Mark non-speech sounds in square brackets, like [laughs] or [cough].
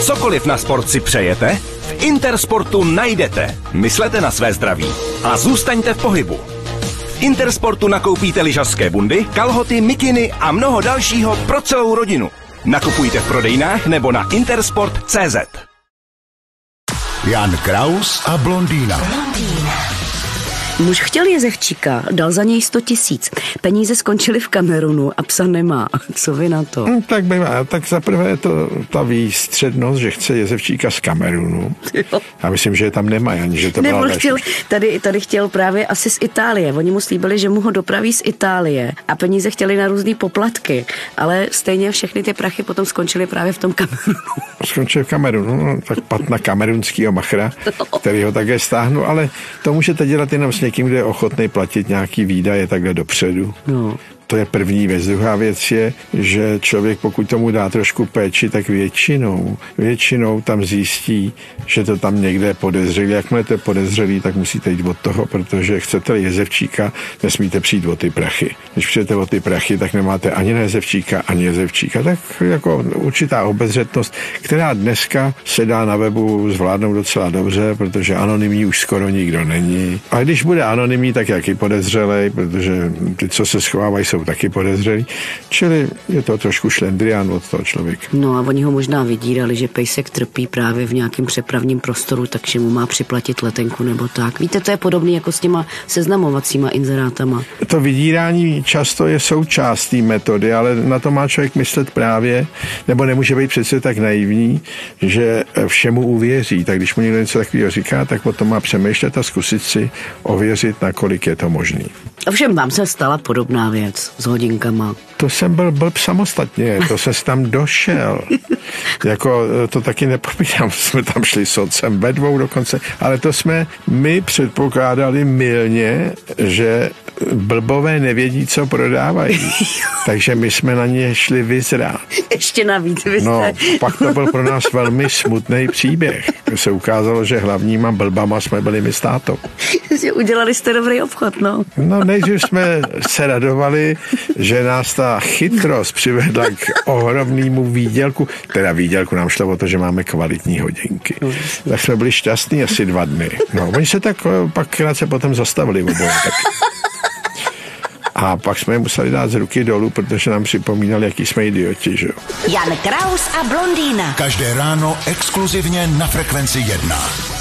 Cokoliv na sport si přejete, v Intersportu najdete. Myslete na své zdraví a zůstaňte v pohybu. V Intersportu nakoupíte lyžařské bundy, kalhoty, mikiny a mnoho dalšího pro celou rodinu. Nakupujte v prodejnách nebo na intersport.cz. Jan Kraus a blondýna. Muž chtěl jezevčíka, dal za něj 100 tisíc. Peníze skončily v Kamerunu a psa nemá. [laughs] Co vy na to? Hm, tak bývá. Tak zaprvé je to ta výstřednost, že chce jezevčíka z Kamerunu. Jo. Já myslím, že je tam nemají ani, že to Nebo chtěl, tady, tady chtěl právě asi z Itálie. Oni mu slíbili, že mu ho dopraví z Itálie a peníze chtěli na různé poplatky. Ale stejně všechny ty prachy potom skončily právě v tom Kamerunu. [laughs] skončil v Kamerunu, no, tak pat na kamerunského machra, [laughs] který ho také stáhnu, ale to můžete dělat jenom s někým, kdo je ochotný platit nějaký výdaje takhle dopředu. No. To je první věc. Druhá věc je, že člověk, pokud tomu dá trošku péči, tak většinou, většinou tam zjistí, že to tam někde je podezřelý. Jakmile to je podezřelý, tak musíte jít od toho, protože chcete jezevčíka, nesmíte přijít o ty prachy. Když přijete o ty prachy, tak nemáte ani na jezevčíka, ani jezevčíka. Tak jako určitá obezřetnost, která dneska se dá na webu zvládnout docela dobře, protože anonymní už skoro nikdo není. A když bude anonymní, tak jaký podezřelej, protože ty, co se schovávají, jsou taky podezřelí. Čili je to trošku šlendrián od toho člověka. No a oni ho možná vydírali, že pejsek trpí právě v nějakém přepravním prostoru, takže mu má připlatit letenku nebo tak. Víte, to je podobné jako s těma seznamovacíma inzerátama. To vydírání často je součást té metody, ale na to má člověk myslet právě, nebo nemůže být přece tak naivní, že všemu uvěří. Tak když mu někdo něco takového říká, tak potom má přemýšlet a zkusit si ověřit, nakolik je to možný. Ovšem vám se stala podobná věc s hodinkama. To jsem byl blb samostatně, to se tam došel. [laughs] jako to taky nepopírám, [laughs] jsme tam šli s otcem ve dvou dokonce, ale to jsme my předpokládali milně, že blbové nevědí, co prodávají. [laughs] Takže my jsme na ně šli vyzrát. Ještě navíc, vy No, [laughs] pak to byl pro nás velmi smutný příběh. Se ukázalo, že hlavníma blbama jsme byli my s tátou. udělali jste dobrý obchod, no. No, nejdřív jsme se radovali, že nás ta chytrost přivedla k ohromnému výdělku. Teda výdělku nám šlo o to, že máme kvalitní hodinky. Tak jsme byli šťastní asi dva dny. No, oni se tak eh, pak krátce potom zastavili oboje. Tak. A pak jsme je museli dát z ruky dolů, protože nám připomínali, jaký jsme idioti, že jo. Jan Kraus a blondýna. Každé ráno exkluzivně na Frekvenci 1.